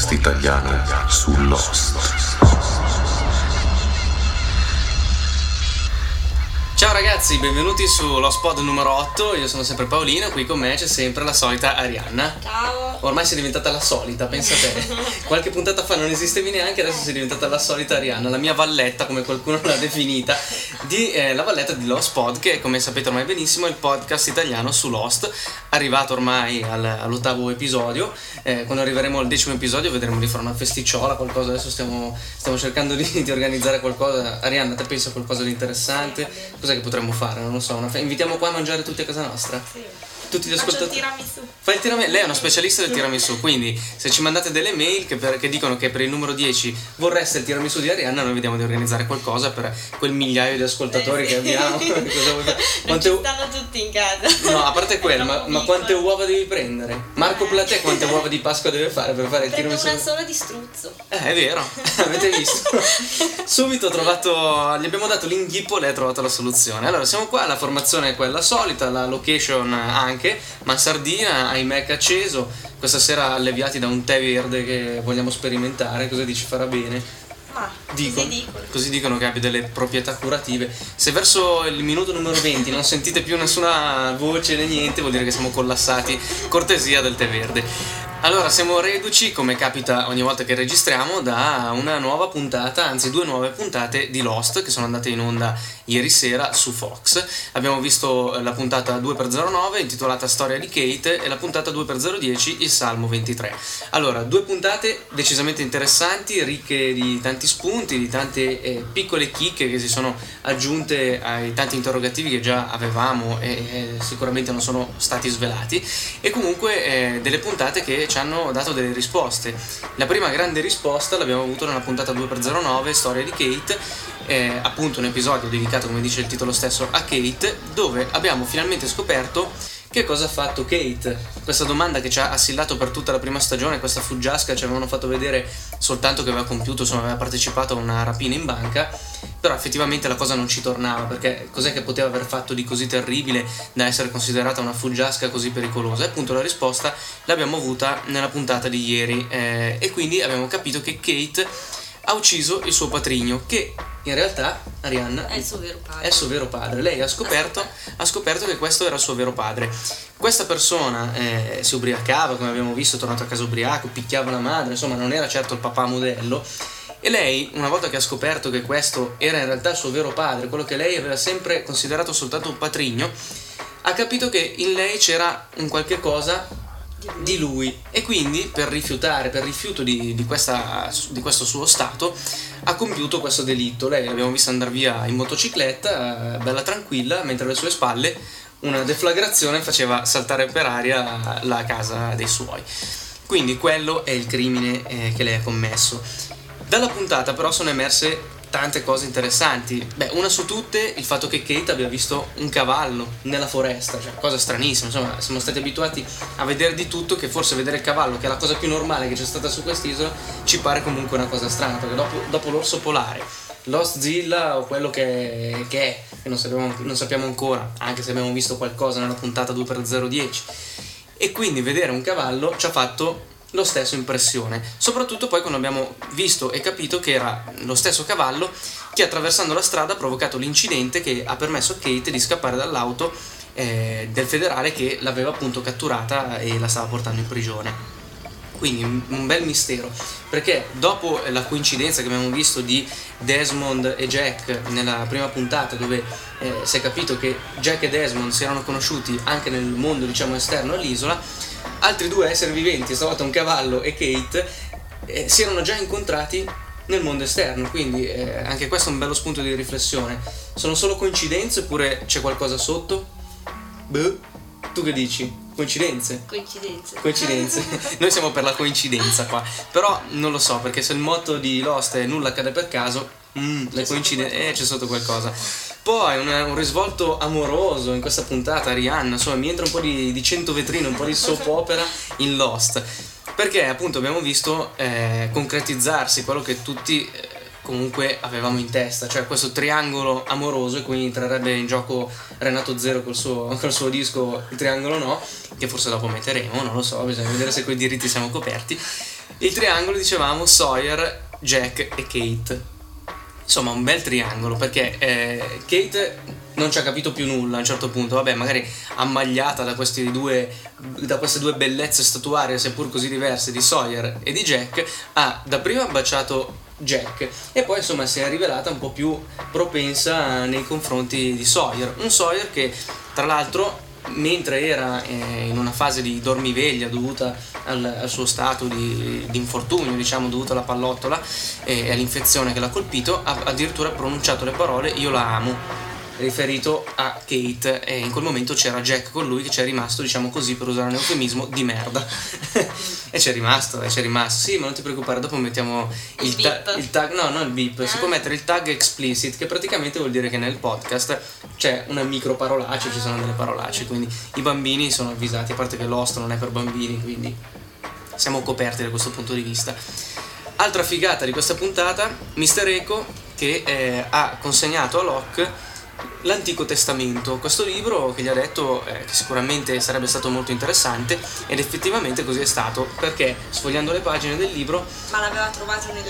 Podcast italiano su ragazzi, benvenuti su Lo Spot numero 8, io sono sempre Paolino e qui con me c'è sempre la solita Arianna. Ciao. Ormai sei diventata la solita, pensa te. Qualche puntata fa non esistevi neanche, adesso sei diventata la solita Arianna, la mia valletta, come qualcuno l'ha definita, di, eh, la valletta di Lost Pod, che come sapete ormai benissimo è il podcast italiano su Lost, arrivato ormai al- all'ottavo episodio. Eh, quando arriveremo al decimo episodio vedremo di fare una festicciola, qualcosa, adesso stiamo, stiamo cercando di, di organizzare qualcosa. Arianna, te pensa a qualcosa di interessante? Cos'è che potremmo fare? Non lo so, una fe- invitiamo qua a mangiare tutti a casa nostra? Sì. Tutti gli ascoltatori. Fai il tiramisù, lei è una specialista del tiramisù, quindi se ci mandate delle mail che, per- che dicono che per il numero 10 vorreste il tiramisù di Arianna, noi vediamo di organizzare qualcosa per quel migliaio di ascoltatori Eh, sì. che abbiamo. Non Quante ci u- stanno tutti in casa. No, a parte quello, ma, ma quante uova devi prendere? Marco Platè quante uova di Pasqua deve fare per fare il Prendo tiramisù? una sola di struzzo. Eh, è vero, avete visto? Subito ho trovato, gli abbiamo dato l'inghippo lei ha trovato la soluzione. Allora, siamo qua, la formazione è quella solita, la location anche, mansardina, iMac acceso. Questa sera alleviati da un tè verde che vogliamo sperimentare, cosa dici farà bene? Ma Dicono, così dicono. così dicono che abbia delle proprietà curative. Se verso il minuto numero 20 non sentite più nessuna voce né niente, vuol dire che siamo collassati. Cortesia del tè verde. Allora, siamo reduci, come capita ogni volta che registriamo, da una nuova puntata, anzi due nuove puntate di Lost che sono andate in onda ieri sera su Fox. Abbiamo visto la puntata 2x09 intitolata Storia di Kate e la puntata 2x010 il Salmo 23. Allora, due puntate decisamente interessanti, ricche di tanti spunti, di tante eh, piccole chicche che si sono aggiunte ai tanti interrogativi che già avevamo e eh, sicuramente non sono stati svelati e comunque eh, delle puntate che ci hanno dato delle risposte. La prima grande risposta l'abbiamo avuto nella puntata 2x09 Storia di Kate, eh, appunto un episodio dedicato come dice il titolo stesso a Kate, dove abbiamo finalmente scoperto che cosa ha fatto Kate? Questa domanda che ci ha assillato per tutta la prima stagione, questa fuggiasca ci avevano fatto vedere soltanto che aveva compiuto, insomma aveva partecipato a una rapina in banca, però effettivamente la cosa non ci tornava, perché cos'è che poteva aver fatto di così terribile da essere considerata una fuggiasca così pericolosa? E appunto la risposta l'abbiamo avuta nella puntata di ieri eh, e quindi abbiamo capito che Kate ha ucciso il suo patrigno, che in realtà, Arianna, È il suo vero padre. suo vero padre. Lei ha scoperto, ha scoperto che questo era il suo vero padre. Questa persona eh, si ubriacava, come abbiamo visto, è tornato a casa ubriaco, picchiava la madre, insomma non era certo il papà modello. E lei, una volta che ha scoperto che questo era in realtà il suo vero padre, quello che lei aveva sempre considerato soltanto un patrigno, ha capito che in lei c'era un qualche cosa di lui e quindi per rifiutare, per rifiuto di, di questa- di questo suo stato, ha compiuto questo delitto. Lei l'abbiamo vista andare via in motocicletta, eh, bella tranquilla, mentre alle sue spalle una deflagrazione faceva saltare per aria la casa dei suoi. Quindi quello è il crimine eh, che lei ha commesso. Dalla puntata però sono emerse tante cose interessanti. Beh, una su tutte il fatto che Kate abbia visto un cavallo nella foresta, cioè cosa stranissima, insomma, siamo stati abituati a vedere di tutto che forse vedere il cavallo, che è la cosa più normale che c'è stata su quest'isola, ci pare comunque una cosa strana, perché dopo, dopo l'orso polare, Lost Zilla o quello che, che è, che non sappiamo, non sappiamo ancora, anche se abbiamo visto qualcosa nella puntata 2x010. E quindi vedere un cavallo ci ha fatto lo stesso impressione, soprattutto poi quando abbiamo visto e capito che era lo stesso cavallo che attraversando la strada ha provocato l'incidente che ha permesso a Kate di scappare dall'auto eh, del federale che l'aveva appunto catturata e la stava portando in prigione. Quindi un bel mistero, perché dopo la coincidenza che abbiamo visto di Desmond e Jack nella prima puntata, dove eh, si è capito che Jack e Desmond si erano conosciuti anche nel mondo diciamo esterno all'isola, altri due esseri viventi, stavolta un cavallo e Kate, eh, si erano già incontrati nel mondo esterno, quindi eh, anche questo è un bello spunto di riflessione. Sono solo coincidenze oppure c'è qualcosa sotto? Boh, tu che dici? Coincidenze? Coincidenze. Coincidenze. Noi siamo per la coincidenza qua. Però non lo so, perché se il motto di Lost è nulla accade per caso, mm, le coincidenze. Eh, c'è sotto qualcosa. Poi un, un risvolto amoroso in questa puntata, Rihanna, insomma, mi entra un po' di, di 100 vetrine, un po' di soap opera in Lost. Perché appunto abbiamo visto eh, concretizzarsi quello che tutti eh, comunque avevamo in testa, cioè questo triangolo amoroso e quindi entrerebbe in gioco Renato Zero col suo, col suo disco Il triangolo no, che forse dopo metteremo, non lo so, bisogna vedere se quei diritti siamo coperti. Il triangolo dicevamo Sawyer, Jack e Kate. Insomma, un bel triangolo perché eh, Kate non ci ha capito più nulla a un certo punto, vabbè, magari ammagliata da, due, da queste due bellezze statuarie, seppur così diverse, di Sawyer e di Jack, ha dapprima baciato Jack e poi insomma si è rivelata un po' più propensa nei confronti di Sawyer, un Sawyer che tra l'altro mentre era eh, in una fase di dormiveglia dovuta al, al suo stato di, di, infortunio, diciamo, dovuto alla pallottola e all'infezione che l'ha colpito, ha addirittura pronunciato le parole io la amo riferito a Kate e in quel momento c'era Jack con lui che ci è rimasto, diciamo così, per usare un eufemismo, di merda. e c'è rimasto, e c'è rimasto. Sì, ma non ti preoccupare, dopo mettiamo il, il, ta- il tag, no, non il beep, si può ah. mettere il tag explicit, che praticamente vuol dire che nel podcast c'è una micro parolaccia, ci sono delle parolacce, quindi i bambini sono avvisati, a parte che Lost non è per bambini, quindi siamo coperti da questo punto di vista. Altra figata di questa puntata, Mr. Eco che eh, ha consegnato a Locke l'Antico Testamento, questo libro che gli ha detto eh, che sicuramente sarebbe stato molto interessante ed effettivamente così è stato perché sfogliando le pagine del libro... Ma l'aveva trovato nel,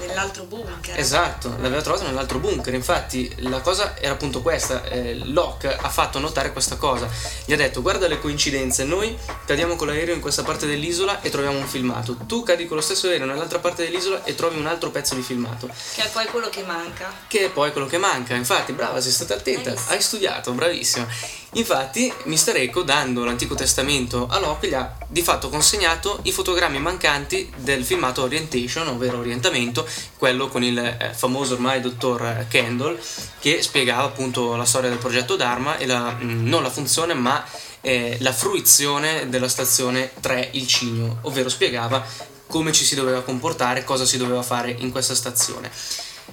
nell'altro bunker. Esatto, l'aveva trovato nell'altro bunker, infatti la cosa era appunto questa, eh, Locke ha fatto notare questa cosa, gli ha detto guarda le coincidenze, noi cadiamo con l'aereo in questa parte dell'isola e troviamo un filmato, tu cadi con lo stesso aereo nell'altra parte dell'isola e trovi un altro pezzo di filmato. Che è poi quello che manca. Che è poi quello che manca, infatti brava, sei stata attenta, hai studiato, bravissima. Infatti, Mr. Eco, dando l'Antico Testamento a Locke, gli ha di fatto consegnato i fotogrammi mancanti del filmato Orientation, ovvero Orientamento, quello con il eh, famoso ormai dottor Kendall, che spiegava appunto la storia del progetto Dharma e la, mm, non la funzione, ma eh, la fruizione della stazione 3 Il Cigno, ovvero spiegava come ci si doveva comportare, cosa si doveva fare in questa stazione.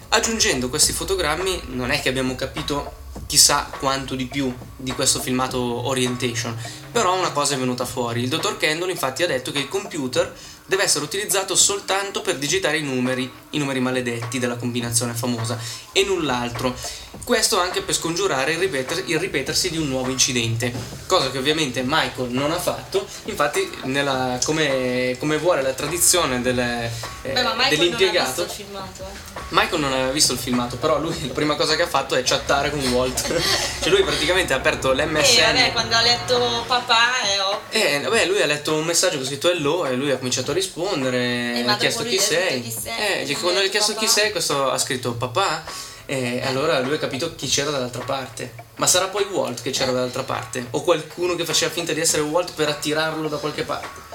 Aggiungendo questi fotogrammi non è che abbiamo capito chissà quanto di più di questo filmato Orientation, però una cosa è venuta fuori. Il dottor Kendall infatti ha detto che il computer deve essere utilizzato soltanto per digitare i numeri, i numeri maledetti della combinazione famosa, e null'altro. Questo anche per scongiurare il, ripeter, il ripetersi di un nuovo incidente, cosa che ovviamente Michael non ha fatto, infatti nella, come, come, vuole la tradizione del, eh, Beh, dell'impiegato... Non filmato, eh. Michael non aveva visto il filmato, però lui la prima cosa che ha fatto è chattare con Walt. cioè lui praticamente ha aperto l'MSN. E eh, vabbè, quando ha letto papà è ovvio. Eh, vabbè, lui ha letto un messaggio con scritto hello e lui ha cominciato a rispondere, e ha chiesto chi sei. chi sei. Eh, quando gli ha chiesto chi sei, questo ha scritto papà. E allora lui ha capito chi c'era dall'altra parte. Ma sarà poi Walt che c'era dall'altra parte? O qualcuno che faceva finta di essere Walt per attirarlo da qualche parte?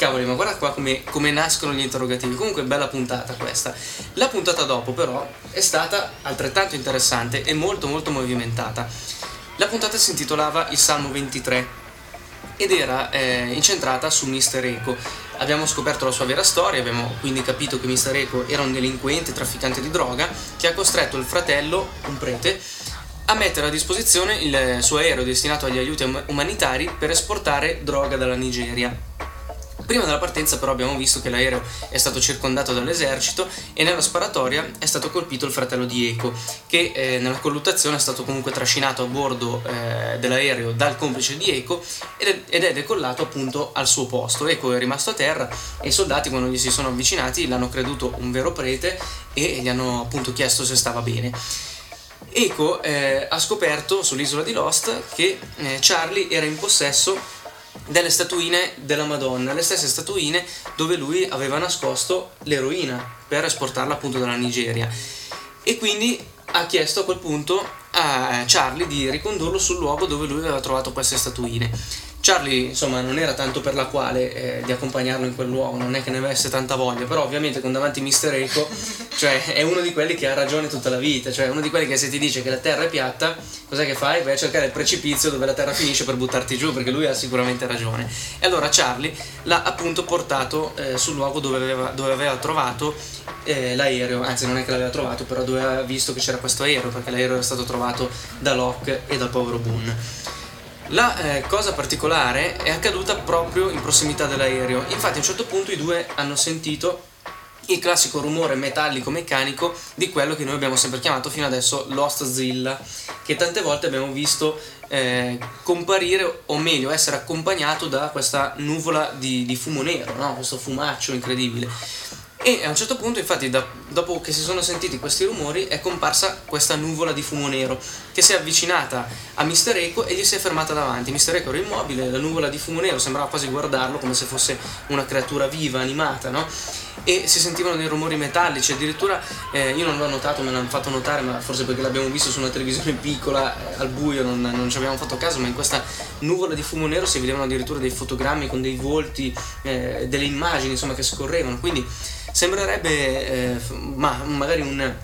Cavoli, ma guarda qua come, come, nascono gli interrogativi. Comunque, bella puntata questa. La puntata dopo, però, è stata altrettanto interessante e molto, molto movimentata. La puntata si intitolava Il Salmo 23 ed era eh, incentrata su Mr. Eco. Abbiamo scoperto la sua vera storia, abbiamo quindi capito che Mr. Eco era un delinquente, trafficante di droga, che ha costretto il fratello, un prete, a mettere a disposizione il suo aereo destinato agli aiuti umanitari per esportare droga dalla Nigeria. Prima della partenza però abbiamo visto che l'aereo è stato circondato dall'esercito e nella sparatoria è stato colpito il fratello di Eco, che eh, nella colluttazione è stato comunque trascinato a bordo eh, dell'aereo dal complice di Eco ed è, ed è decollato appunto al suo posto. Eco è rimasto a terra e i soldati quando gli si sono avvicinati l'hanno creduto un vero prete e gli hanno appunto chiesto se stava bene. Eco eh, ha scoperto sull'isola di Lost che eh, Charlie era in possesso delle statuine della Madonna, le stesse statuine dove lui aveva nascosto l'eroina per esportarla appunto dalla Nigeria. E quindi ha chiesto a quel punto a Charlie di ricondurlo sul luogo dove lui aveva trovato queste statuine. Charlie, insomma, non era tanto per la quale eh, di accompagnarlo in quel luogo, non è che ne avesse tanta voglia, però ovviamente con davanti Mister Eco, cioè è uno di quelli che ha ragione tutta la vita, cioè uno di quelli che se ti dice che la terra è piatta, cos'è che fai? Vai a cercare il precipizio dove la terra finisce per buttarti giù, perché lui ha sicuramente ragione. E allora Charlie l'ha appunto portato eh, sul luogo dove aveva, dove aveva trovato eh, l'aereo, anzi non è che l'aveva trovato, però dove aveva visto che c'era questo aereo, perché l'aereo era stato trovato da Locke e dal povero Boone. La eh, cosa particolare è accaduta proprio in prossimità dell'aereo, infatti a un certo punto i due hanno sentito il classico rumore metallico meccanico di quello che noi abbiamo sempre chiamato fino adesso Lost Zilla, che tante volte abbiamo visto eh, comparire, o meglio, essere accompagnato da questa nuvola di, di fumo nero, no? questo fumaccio incredibile. E a un certo punto, infatti, da, dopo che si sono sentiti questi rumori, è comparsa questa nuvola di fumo nero che si è avvicinata a Mister Eco e gli si è fermata davanti. Mister Eco era immobile, la nuvola di fumo nero sembrava quasi guardarlo come se fosse una creatura viva, animata, no? E si sentivano dei rumori metallici, addirittura eh, io non l'ho notato, me l'hanno fatto notare, ma forse perché l'abbiamo visto su una televisione piccola, eh, al buio, non, non ci abbiamo fatto caso, ma in questa nuvola di fumo nero si vedevano addirittura dei fotogrammi con dei volti, eh, delle immagini, insomma, che scorrevano. Quindi sembrerebbe eh, ma magari un,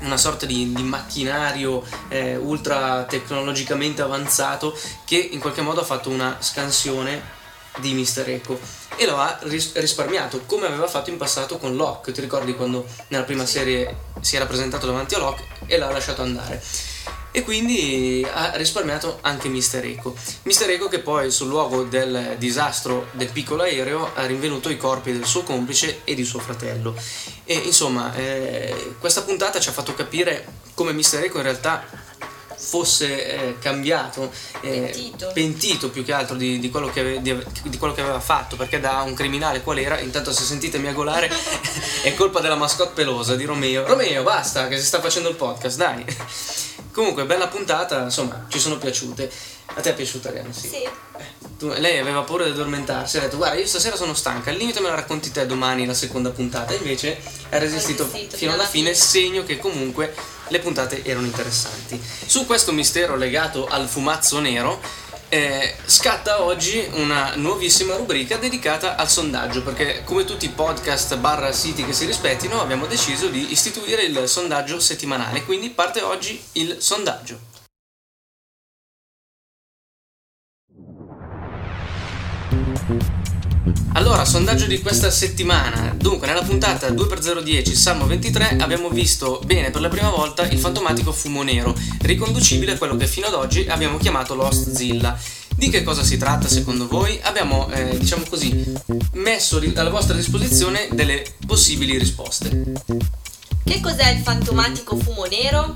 una sorta di, di macchinario eh, ultra tecnologicamente avanzato che in qualche modo ha fatto una scansione di Mister Eco e lo ha ris- risparmiato come aveva fatto in passato con Locke. Ti ricordi quando nella prima serie si era presentato davanti a Locke e l'ha lasciato andare e quindi ha risparmiato anche Mister Eco. Mister Eco che poi sul luogo del disastro del piccolo aereo ha rinvenuto i corpi del suo complice e di suo fratello. E insomma, eh, questa puntata ci ha fatto capire come Mister Eco in realtà fosse eh, cambiato, eh, Pentito. pentito più che altro di, di quello che ave- di, di quello che aveva fatto, perché da un criminale qual era, intanto se sentite miagolare è colpa della mascotte pelosa di Romeo. Romeo, basta, che si sta facendo il podcast, dai. Comunque, bella puntata, insomma, ci sono piaciute. A te è piaciuta, Ariane? Sì. Sì. Tu- lei aveva paura di addormentarsi, ha detto guarda io stasera sono stanca, al limite me la racconti te domani la seconda puntata, invece ha resistito, resistito fino alla fine, segno che comunque le puntate erano interessanti. Su questo mistero legato al fumazzo nero eh, scatta oggi una nuovissima rubrica dedicata al sondaggio, perché come tutti i podcast barra siti che si rispettino abbiamo deciso di istituire il sondaggio settimanale, quindi parte oggi il sondaggio. Allora, sondaggio di questa settimana. Dunque, nella puntata 2x010 Salmo 23 abbiamo visto bene per la prima volta il fantomatico fumo nero, riconducibile a quello che fino ad oggi abbiamo chiamato Lost Zilla. Di che cosa si tratta secondo voi? Abbiamo, eh, diciamo così, messo alla vostra disposizione delle possibili risposte. Che cos'è il fantomatico fumo nero?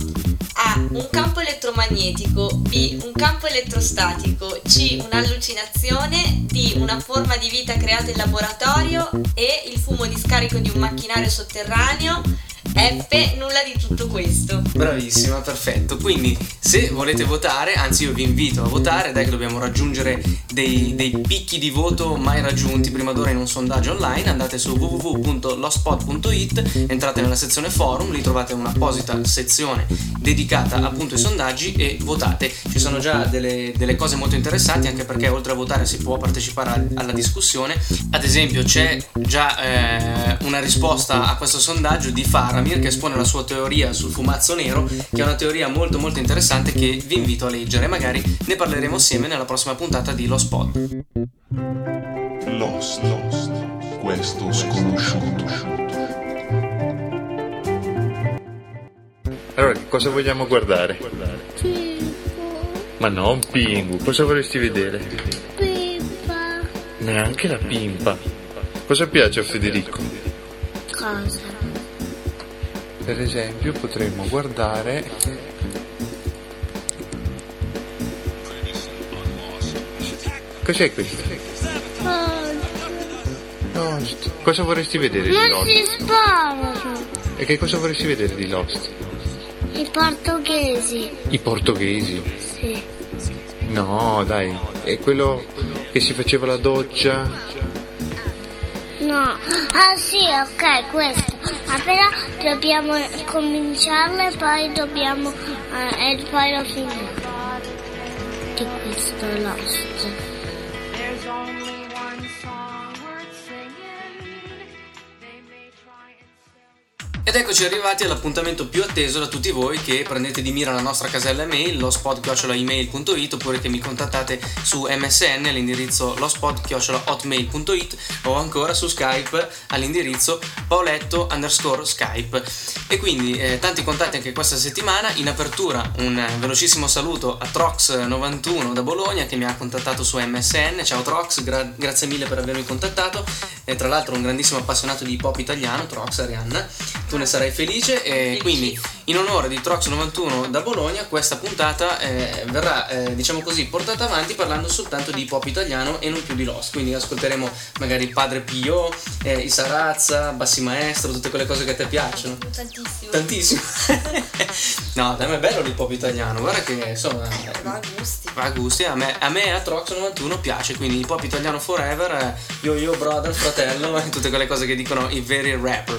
A. Un campo elettromagnetico. B. Un campo elettrostatico. C. Un'allucinazione. D. Una forma di vita creata in laboratorio. E. Il fumo di scarico di un macchinario sotterraneo. F. Nulla di tutto questo. Bravissima, perfetto. Quindi, se volete votare, anzi, io vi invito a votare, dai che dobbiamo raggiungere dei, dei picchi di voto mai raggiunti prima d'ora in un sondaggio online. Andate su www.lospot.it, entrate nella sezione forum, lì trovate un'apposita sezione dedicata appunto ai sondaggi e votate. Ci sono già delle, delle cose molto interessanti, anche perché oltre a votare si può partecipare al- alla discussione. Ad esempio, c'è già eh, una risposta a questo sondaggio di Faramir che espone la sua teoria sul fumazzo nero, che è una teoria molto molto interessante che vi invito a leggere. Magari ne parleremo assieme nella prossima puntata di Lo Spot. Lost, Lost, questo sconosciuto. Allora, cosa vogliamo guardare? Ma non Pingu, cosa vorresti vedere? Pippa. Neanche la pimpa. Cosa piace a Federico? Per esempio potremmo guardare... Cos'è questo? Lost. Cosa vorresti vedere di Non Lost? si sparano. E che cosa vorresti vedere di Lost? I portoghesi. I portoghesi. Sì. No, dai, è quello che si faceva la doccia. No. Ah sì, ok, questo. Ma però dobbiamo cominciarlo e poi dobbiamo... eh, e poi lo finiamo. Di questo Lost. Ed eccoci arrivati all'appuntamento più atteso da tutti voi che prendete di mira la nostra casella email, lospod.email.it oppure che mi contattate su MSN all'indirizzo lospod.hotmail.it o ancora su Skype all'indirizzo pauletto underscore Skype. E quindi eh, tanti contatti anche questa settimana. In apertura un velocissimo saluto a Trox91 da Bologna che mi ha contattato su MSN. Ciao Trox, gra- grazie mille per avermi contattato. E tra l'altro un grandissimo appassionato di pop italiano, Trox Arianna. Tu ne sarai felice e quindi in onore di Trox91 da Bologna questa puntata eh, verrà eh, diciamo così portata avanti parlando soltanto di pop italiano e non più di Lost. Quindi ascolteremo magari Padre Pio, eh, i Sarazza, Bassi Maestro, tutte quelle cose che a te piacciono. Tantissimo. Tantissimo. no, dai, ma è bello il pop italiano. Guarda che insomma. Va a gusti. Va a gusti, a me, a me a Trox 91 piace, quindi il pop italiano forever, eh, yo yo brother, fratello, tutte quelle cose che dicono i veri rapper.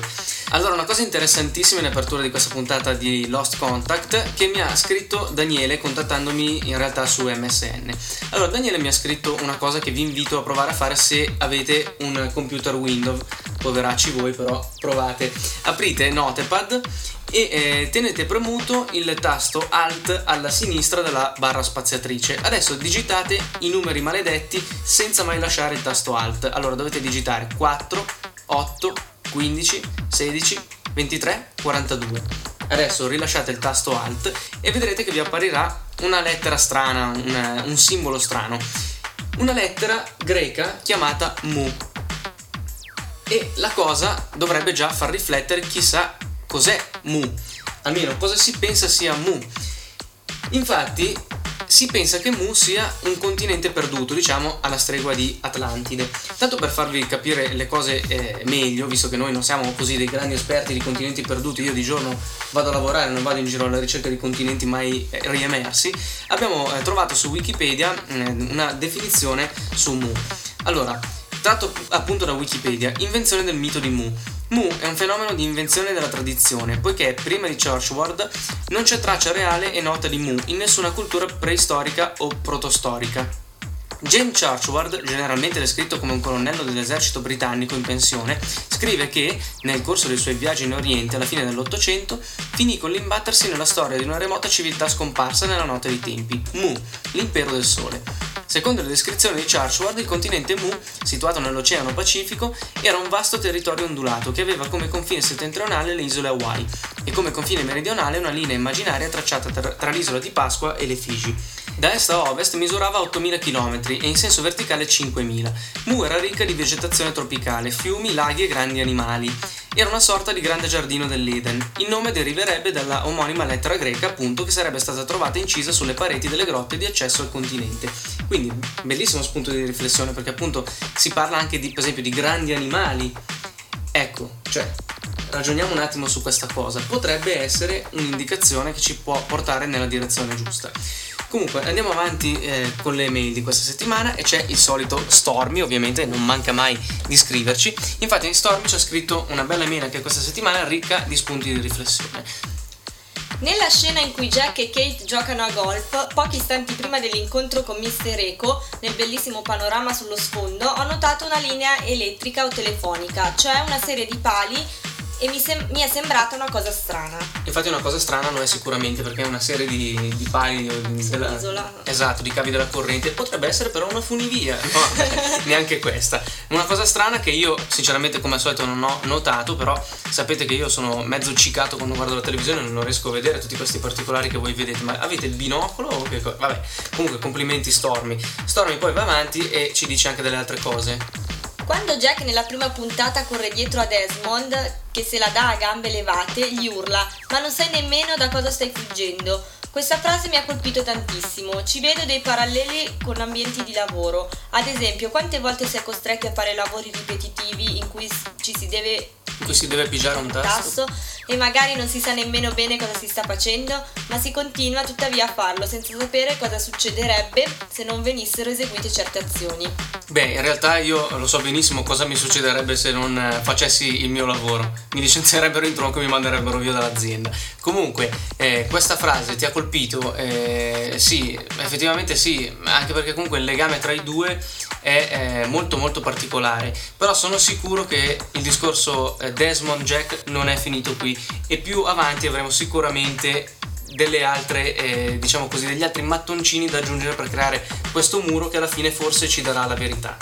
Allora, una cosa interessantissima in apertura di questa puntata di Lost Contact che mi ha scritto Daniele contattandomi in realtà su MSN. Allora, Daniele mi ha scritto una cosa che vi invito a provare a fare se avete un computer Windows. Poveracci voi, però provate. Aprite Notepad e eh, tenete premuto il tasto Alt alla sinistra della barra spaziatrice. Adesso digitate i numeri maledetti senza mai lasciare il tasto Alt. Allora dovete digitare 4, 8, 15, 16, 23, 42. Adesso rilasciate il tasto Alt e vedrete che vi apparirà una lettera strana, un, un simbolo strano. Una lettera greca chiamata Mu. E la cosa dovrebbe già far riflettere chissà cos'è Mu, almeno cosa si pensa sia Mu. Infatti si pensa che Mu sia un continente perduto, diciamo alla stregua di Atlantide. Tanto per farvi capire le cose eh, meglio, visto che noi non siamo così dei grandi esperti di continenti perduti, io di giorno vado a lavorare, non vado in giro alla ricerca di continenti mai eh, riemersi, abbiamo eh, trovato su Wikipedia eh, una definizione su Mu. Allora, tratto appunto da Wikipedia, invenzione del mito di Mu. Mu è un fenomeno di invenzione della tradizione, poiché prima di Churchward non c'è traccia reale e nota di Mu in nessuna cultura preistorica o protostorica. James Churchward, generalmente descritto come un colonnello dell'esercito britannico in pensione, scrive che, nel corso dei suoi viaggi in Oriente alla fine dell'Ottocento, finì con l'imbattersi nella storia di una remota civiltà scomparsa nella notte dei tempi, Mu, l'impero del sole. Secondo le descrizioni di Churchward, il continente Mu, situato nell'Oceano Pacifico, era un vasto territorio ondulato che aveva come confine settentrionale le isole Hawaii e come confine meridionale una linea immaginaria tracciata tra, tra l'isola di Pasqua e le Figi. Da est a ovest misurava 8.000 km e in senso verticale 5.000. Mu era ricca di vegetazione tropicale, fiumi, laghi e grandi animali. Era una sorta di grande giardino dell'Eden. Il nome deriverebbe dalla omonima lettera greca, appunto, che sarebbe stata trovata incisa sulle pareti delle grotte di accesso al continente. Quindi, bellissimo spunto di riflessione, perché appunto si parla anche di, per esempio, di grandi animali. Ecco, cioè, ragioniamo un attimo su questa cosa. Potrebbe essere un'indicazione che ci può portare nella direzione giusta. Comunque andiamo avanti eh, con le mail di questa settimana e c'è il solito Stormy, ovviamente non manca mai di scriverci. Infatti Stormy ci ha scritto una bella mail anche questa settimana ricca di spunti di riflessione. Nella scena in cui Jack e Kate giocano a golf, pochi istanti prima dell'incontro con Mr. Eco, nel bellissimo panorama sullo sfondo, ho notato una linea elettrica o telefonica, cioè una serie di pali e mi, sem- mi è sembrata una cosa strana. Infatti una cosa strana non è sicuramente perché è una serie di, di pali della, esatto, di cavi della corrente, potrebbe essere però una funivia, no, neanche questa. Una cosa strana che io sinceramente come al solito non ho notato, però sapete che io sono mezzo ciccato quando guardo la televisione, non riesco a vedere tutti questi particolari che voi vedete, ma avete il binocolo? Vabbè, comunque complimenti Stormy. Stormy poi va avanti e ci dice anche delle altre cose. Quando Jack nella prima puntata corre dietro a Desmond, che se la dà a gambe levate, gli urla: Ma non sai nemmeno da cosa stai fuggendo. Questa frase mi ha colpito tantissimo. Ci vedo dei paralleli con ambienti di lavoro. Ad esempio, quante volte si è costretti a fare lavori ripetitivi in cui ci si deve In cui si deve pigiare un tasto. tasto e magari non si sa nemmeno bene cosa si sta facendo, ma si continua tuttavia a farlo senza sapere cosa succederebbe se non venissero eseguite certe azioni. Beh, in realtà io lo so benissimo cosa mi succederebbe se non eh, facessi il mio lavoro. Mi licenzierebbero in tronco e mi manderebbero via dall'azienda. Comunque, eh, questa frase ti ha colpito? Eh, sì, effettivamente sì, anche perché comunque il legame tra i due è eh, molto molto particolare, però sono sicuro che il discorso eh, Desmond Jack non è finito qui e più avanti avremo sicuramente delle altre, eh, diciamo così, degli altri mattoncini da aggiungere per creare questo muro che alla fine forse ci darà la verità.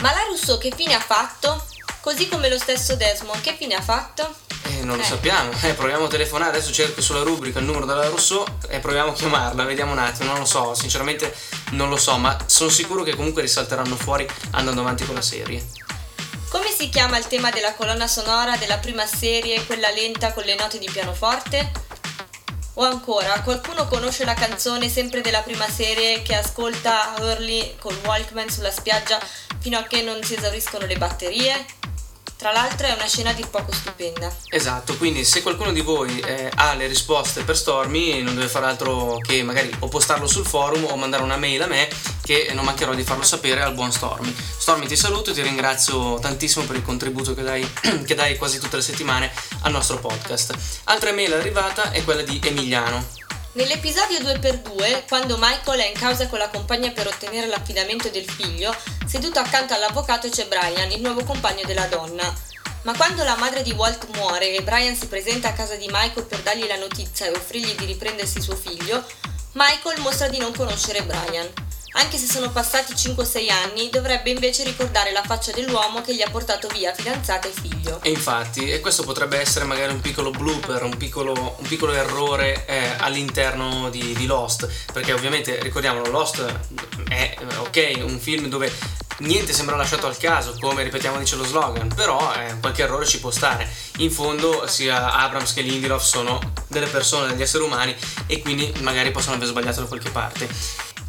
Ma la Rousseau che fine ha fatto? Così come lo stesso Desmond, che fine ha fatto? Eh, non lo Eh. sappiamo, eh, proviamo a telefonare, adesso cerco sulla rubrica il numero della Rousseau e proviamo a chiamarla, vediamo un attimo, non lo so, sinceramente non lo so, ma sono sicuro che comunque risalteranno fuori andando avanti con la serie. Come si chiama il tema della colonna sonora della prima serie, quella lenta con le note di pianoforte? O ancora, qualcuno conosce la canzone sempre della prima serie che ascolta Hurley col Walkman sulla spiaggia fino a che non si esauriscono le batterie? Tra l'altro è una scena a dir poco stupenda. Esatto, quindi se qualcuno di voi eh, ha le risposte per Stormy non deve fare altro che magari o postarlo sul forum o mandare una mail a me che non mancherò di farlo sapere al buon Stormy. Stormy ti saluto e ti ringrazio tantissimo per il contributo che dai, che dai quasi tutte le settimane al nostro podcast. Altra mail arrivata è quella di Emiliano. Nell'episodio 2x2, quando Michael è in causa con la compagna per ottenere l'affidamento del figlio, seduto accanto all'avvocato c'è Brian, il nuovo compagno della donna. Ma quando la madre di Walt muore e Brian si presenta a casa di Michael per dargli la notizia e offrirgli di riprendersi suo figlio, Michael mostra di non conoscere Brian. Anche se sono passati 5-6 anni, dovrebbe invece ricordare la faccia dell'uomo che gli ha portato via fidanzata e figlio. E infatti, e questo potrebbe essere magari un piccolo blooper, un piccolo, un piccolo errore eh, all'interno di, di Lost, perché ovviamente ricordiamolo, Lost è eh, ok, un film dove niente sembra lasciato al caso, come ripetiamo dice lo slogan, però eh, qualche errore ci può stare. In fondo sia Abrams che Lindelof sono delle persone, degli esseri umani e quindi magari possono aver sbagliato da qualche parte.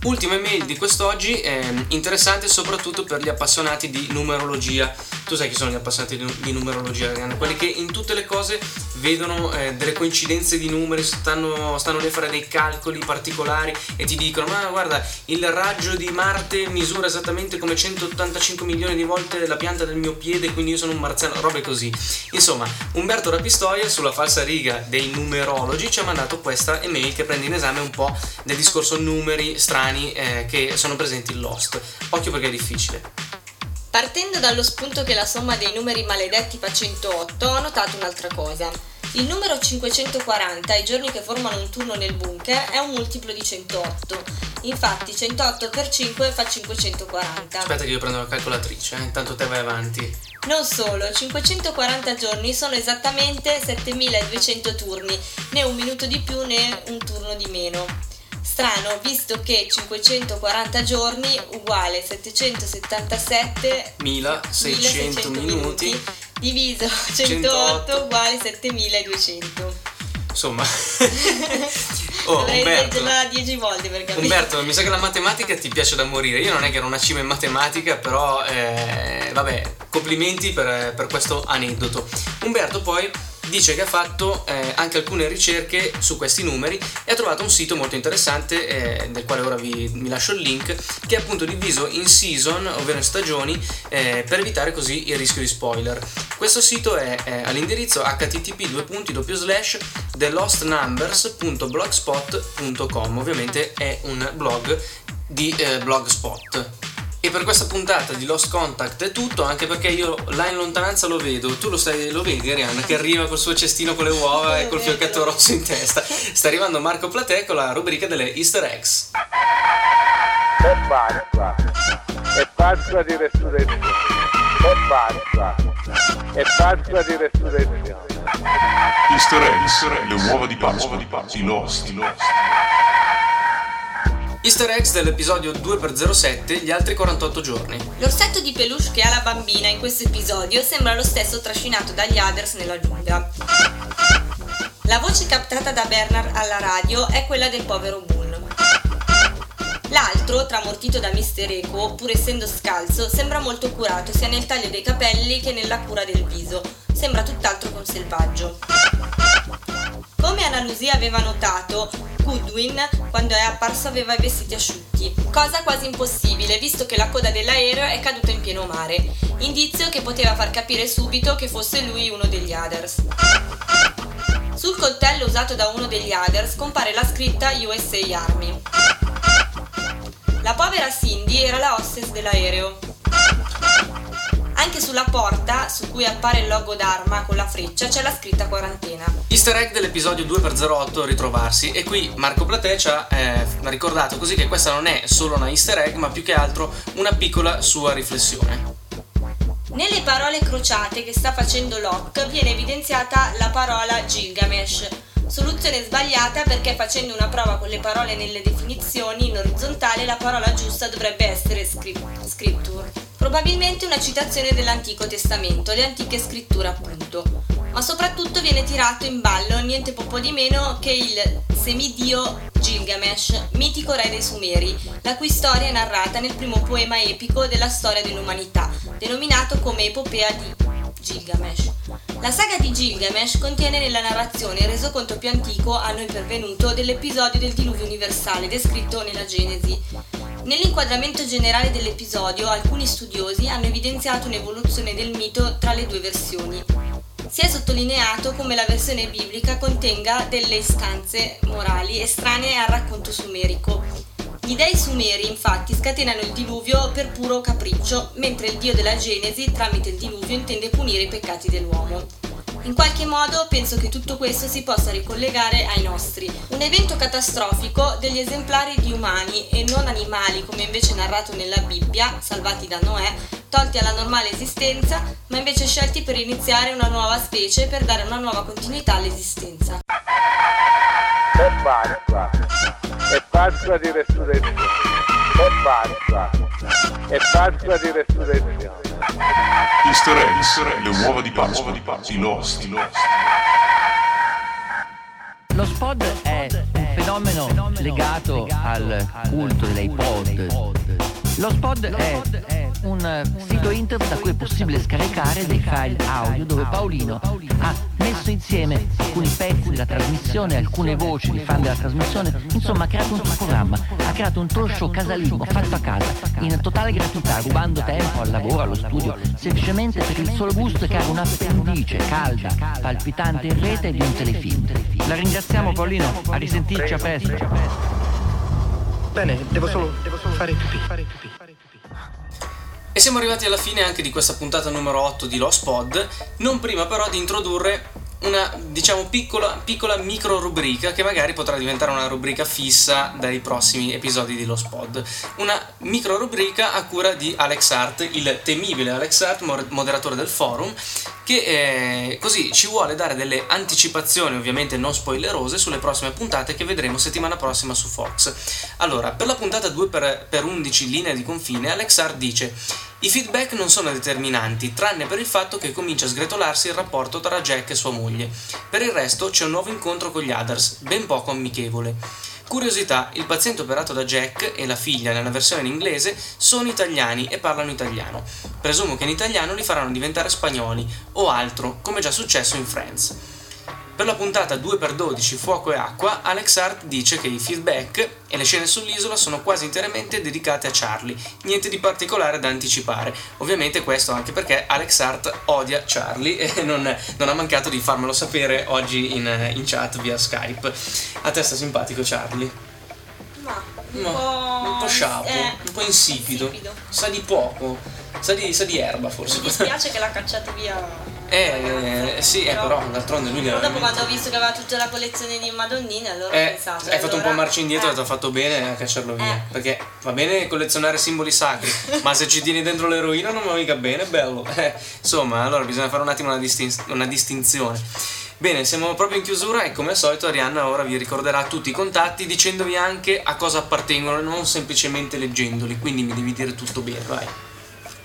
Ultima email di quest'oggi, ehm, interessante soprattutto per gli appassionati di numerologia. Tu sai chi sono gli appassionati di numerologia, Arianna? Quelli che in tutte le cose vedono eh, delle coincidenze di numeri, stanno, stanno a fare dei calcoli particolari e ti dicono: Ma guarda, il raggio di Marte misura esattamente come 185 milioni di volte la pianta del mio piede, quindi io sono un marziano, robe così. Insomma, Umberto Rapistoia sulla falsa riga dei numerologi ci ha mandato questa email che prende in esame un po' del discorso numeri strani eh, che sono presenti in Lost. Occhio perché è difficile. Partendo dallo spunto che la somma dei numeri maledetti fa 108, ho notato un'altra cosa. Il numero 540, i giorni che formano un turno nel bunker, è un multiplo di 108. Infatti 108 per 5 fa 540. Aspetta che io prendo la calcolatrice, eh, intanto te vai avanti. Non solo, 540 giorni sono esattamente 7200 turni, né un minuto di più né un turno di meno. Strano, visto che 540 giorni uguale 777 1600 minuti. Diviso 108 108 uguale 7200. Insomma. oh, Dovrei Umberto. leggerla 10 volte per capire. Umberto, mi sa che la matematica ti piace da morire. Io non è che ero una cima in matematica, però eh, vabbè, complimenti per, per questo aneddoto. Umberto poi dice che ha fatto eh, anche alcune ricerche su questi numeri e ha trovato un sito molto interessante eh, del quale ora vi, vi lascio il link che è appunto diviso in season ovvero in stagioni eh, per evitare così il rischio di spoiler. Questo sito è all'indirizzo http thelostnumbers.blogspot.com ovviamente è un blog di eh, blogspot e per questa puntata di Lost Contact è tutto, anche perché io là in lontananza lo vedo. Tu lo, stai, lo vedi, Arianna, che arriva col suo cestino con le uova e col fiocchetto rosso in testa. Sta arrivando Marco Platè con la rubrica delle Easter eggs. e Pasqua, e Pasqua di resurrezione, e Pasqua, e Pasqua di resurrezione. Easter eggs, le uova di Pasqua di Lost. Easter eggs dell'episodio 2x07, gli altri 48 giorni. L'orsetto di peluche che ha la bambina in questo episodio sembra lo stesso trascinato dagli others nella giungla. La voce captata da Bernard alla radio è quella del povero Boone. L'altro, tramortito da Mr. Eco, pur essendo scalzo, sembra molto curato sia nel taglio dei capelli che nella cura del viso. Sembra tutt'altro che un selvaggio. Come Anna Lucia aveva notato, Goodwin, quando è apparso, aveva i vestiti asciutti, cosa quasi impossibile visto che la coda dell'aereo è caduta in pieno mare, indizio che poteva far capire subito che fosse lui uno degli others. Sul coltello usato da uno degli others compare la scritta USA Army. La povera Cindy era la hostess dell'aereo. Anche sulla porta, su cui appare il logo d'arma con la freccia, c'è la scritta quarantena. Easter egg dell'episodio 2x08 ritrovarsi e qui Marco Platè ci ha eh, ricordato così che questa non è solo una easter egg ma più che altro una piccola sua riflessione. Nelle parole crociate che sta facendo Locke viene evidenziata la parola Gilgamesh. Soluzione sbagliata perché facendo una prova con le parole nelle definizioni in orizzontale la parola giusta dovrebbe essere script- scripture. Probabilmente una citazione dell'Antico Testamento, le antiche scritture appunto. Ma soprattutto viene tirato in ballo niente poco di meno che il semidio Gilgamesh, mitico re dei Sumeri, la cui storia è narrata nel primo poema epico della storia dell'umanità, denominato come Epopea di Gilgamesh. La saga di Gilgamesh contiene nella narrazione il resoconto più antico a noi pervenuto dell'episodio del diluvio universale descritto nella Genesi. Nell'inquadramento generale dell'episodio, alcuni studiosi hanno evidenziato un'evoluzione del mito tra le due versioni. Si è sottolineato come la versione biblica contenga delle istanze morali estranee al racconto sumerico. Gli dei sumeri infatti scatenano il diluvio per puro capriccio, mentre il dio della Genesi tramite il diluvio intende punire i peccati dell'uomo. In qualche modo penso che tutto questo si possa ricollegare ai nostri. Un evento catastrofico degli esemplari di umani e non animali come invece narrato nella Bibbia, salvati da Noè, tolti alla normale esistenza, ma invece scelti per iniziare una nuova specie per dare una nuova continuità all'esistenza. È Pasqua. È Pasqua di resurrezione. È Pasqua. È Pasqua di resurrezione. Easter egg, Easter egg, le uova di Pasqua, di Pasqua, i Lost, i Lost. Lo spod è un fenomeno legato al culto dell'iPod. Lo spod è un sito internet da cui è possibile scaricare dei file audio dove Paolino ha messo insieme alcuni pezzi della trasmissione, alcune voci di fan della trasmissione, insomma ha creato un suo programma, ha creato un talk show casalingo fatto a casa, in totale gratuità, rubando tempo al lavoro, allo studio, semplicemente per il solo gusto di creare un'appendice calda, palpitante in rete di un telefilm. La ringraziamo Paolino, a risentirci a presto. Bene, devo solo, devo solo fare pipì. Fare pipì. E siamo arrivati alla fine anche di questa puntata numero 8 di Lost Pod, non prima però di introdurre una, diciamo, piccola, piccola micro rubrica che magari potrà diventare una rubrica fissa dai prossimi episodi di Lost Pod. Una micro rubrica a cura di Alex Hart, il temibile Alex Hart, mo- moderatore del forum, che eh, così ci vuole dare delle anticipazioni, ovviamente non spoilerose, sulle prossime puntate che vedremo settimana prossima su Fox. Allora, per la puntata 2 per, per 11 linee di confine, Alex Hart dice i feedback non sono determinanti, tranne per il fatto che comincia a sgretolarsi il rapporto tra Jack e sua moglie. Per il resto c'è un nuovo incontro con gli Others, ben poco amichevole. Curiosità, il paziente operato da Jack e la figlia nella versione in inglese sono italiani e parlano italiano. Presumo che in italiano li faranno diventare spagnoli o altro, come già successo in Friends. Per la puntata 2x12 Fuoco e Acqua, Alex Hart dice che i feedback e le scene sull'isola sono quasi interamente dedicate a Charlie, niente di particolare da anticipare. Ovviamente questo anche perché Alex Hart odia Charlie e non, non ha mancato di farmelo sapere oggi in, in chat via Skype. A te sta simpatico Charlie? Ma un No, po'. un po' sciapo, eh, un po' insipido, insipido. sa di poco, sa di, sa di erba forse. Mi dispiace che l'ha cacciato via. Eh, sì, eh, però d'altronde lui era dopo quando ho visto che aveva tutta la collezione di Madonnine, allora ho Eh, pensato. hai fatto un po' allora- marcia indietro e eh. ti ha fatto bene a cacciarlo via. Eh. Perché va bene collezionare simboli sacri, ma se ci tieni dentro l'eroina non va mica bene, bello. Eh, insomma, allora bisogna fare un attimo una, distin- una distinzione. Bene, siamo proprio in chiusura e come al solito Arianna ora vi ricorderà tutti i contatti dicendovi anche a cosa appartengono e non semplicemente leggendoli, quindi mi devi dire tutto bene, vai.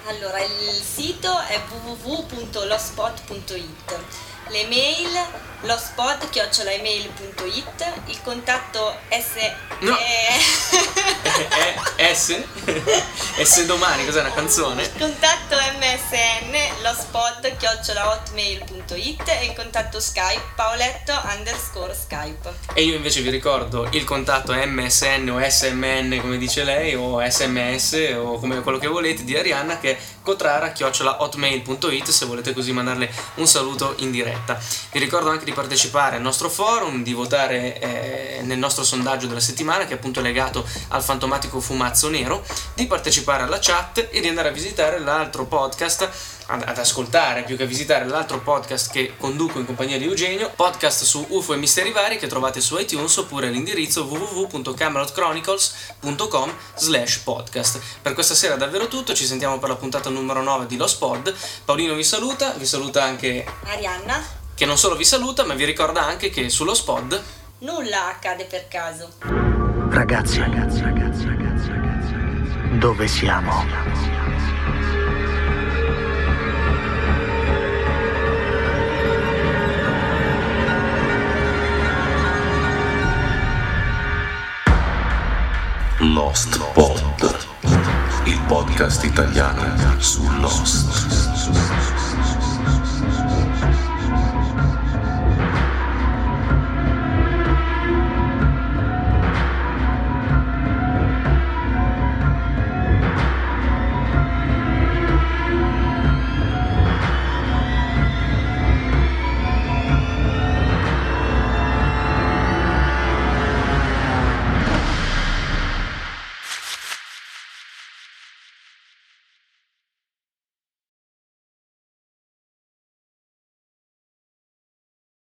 Allora, il sito è www.lospot.it, l'email lospot.email.it, il contatto S... No. eh, Eh, S? S domani, cos'è una canzone? contatto MSN lospot.hotmail.it e il contatto Skype paoletto underscore Skype. E io invece vi ricordo il contatto MSN o SMN come dice lei o SMS o come quello che volete di Arianna che è cotrara-hotmail.it se volete così mandarle un saluto in diretta. Vi ricordo anche di partecipare al nostro forum, di votare eh, nel nostro sondaggio della settimana che è appunto legato al fantomatico fumazzo nero, di partecipare alla chat e di andare a visitare l'altro podcast ad, ad ascoltare più che a visitare l'altro podcast che conduco in compagnia di Eugenio, podcast su UFO e misteri vari che trovate su iTunes oppure all'indirizzo www.camelotchronicles.com slash podcast. Per questa sera è davvero tutto, ci sentiamo per la puntata numero 9 di Lost Pod. Paolino vi saluta, vi saluta anche Arianna, che non solo vi saluta ma vi ricorda anche che sullo Spod nulla accade per caso. Ragazzi, ragazzi, ragazzi, ragazzi, ragazzi. Dove siamo? Lost Pod, il podcast italiano su Lost.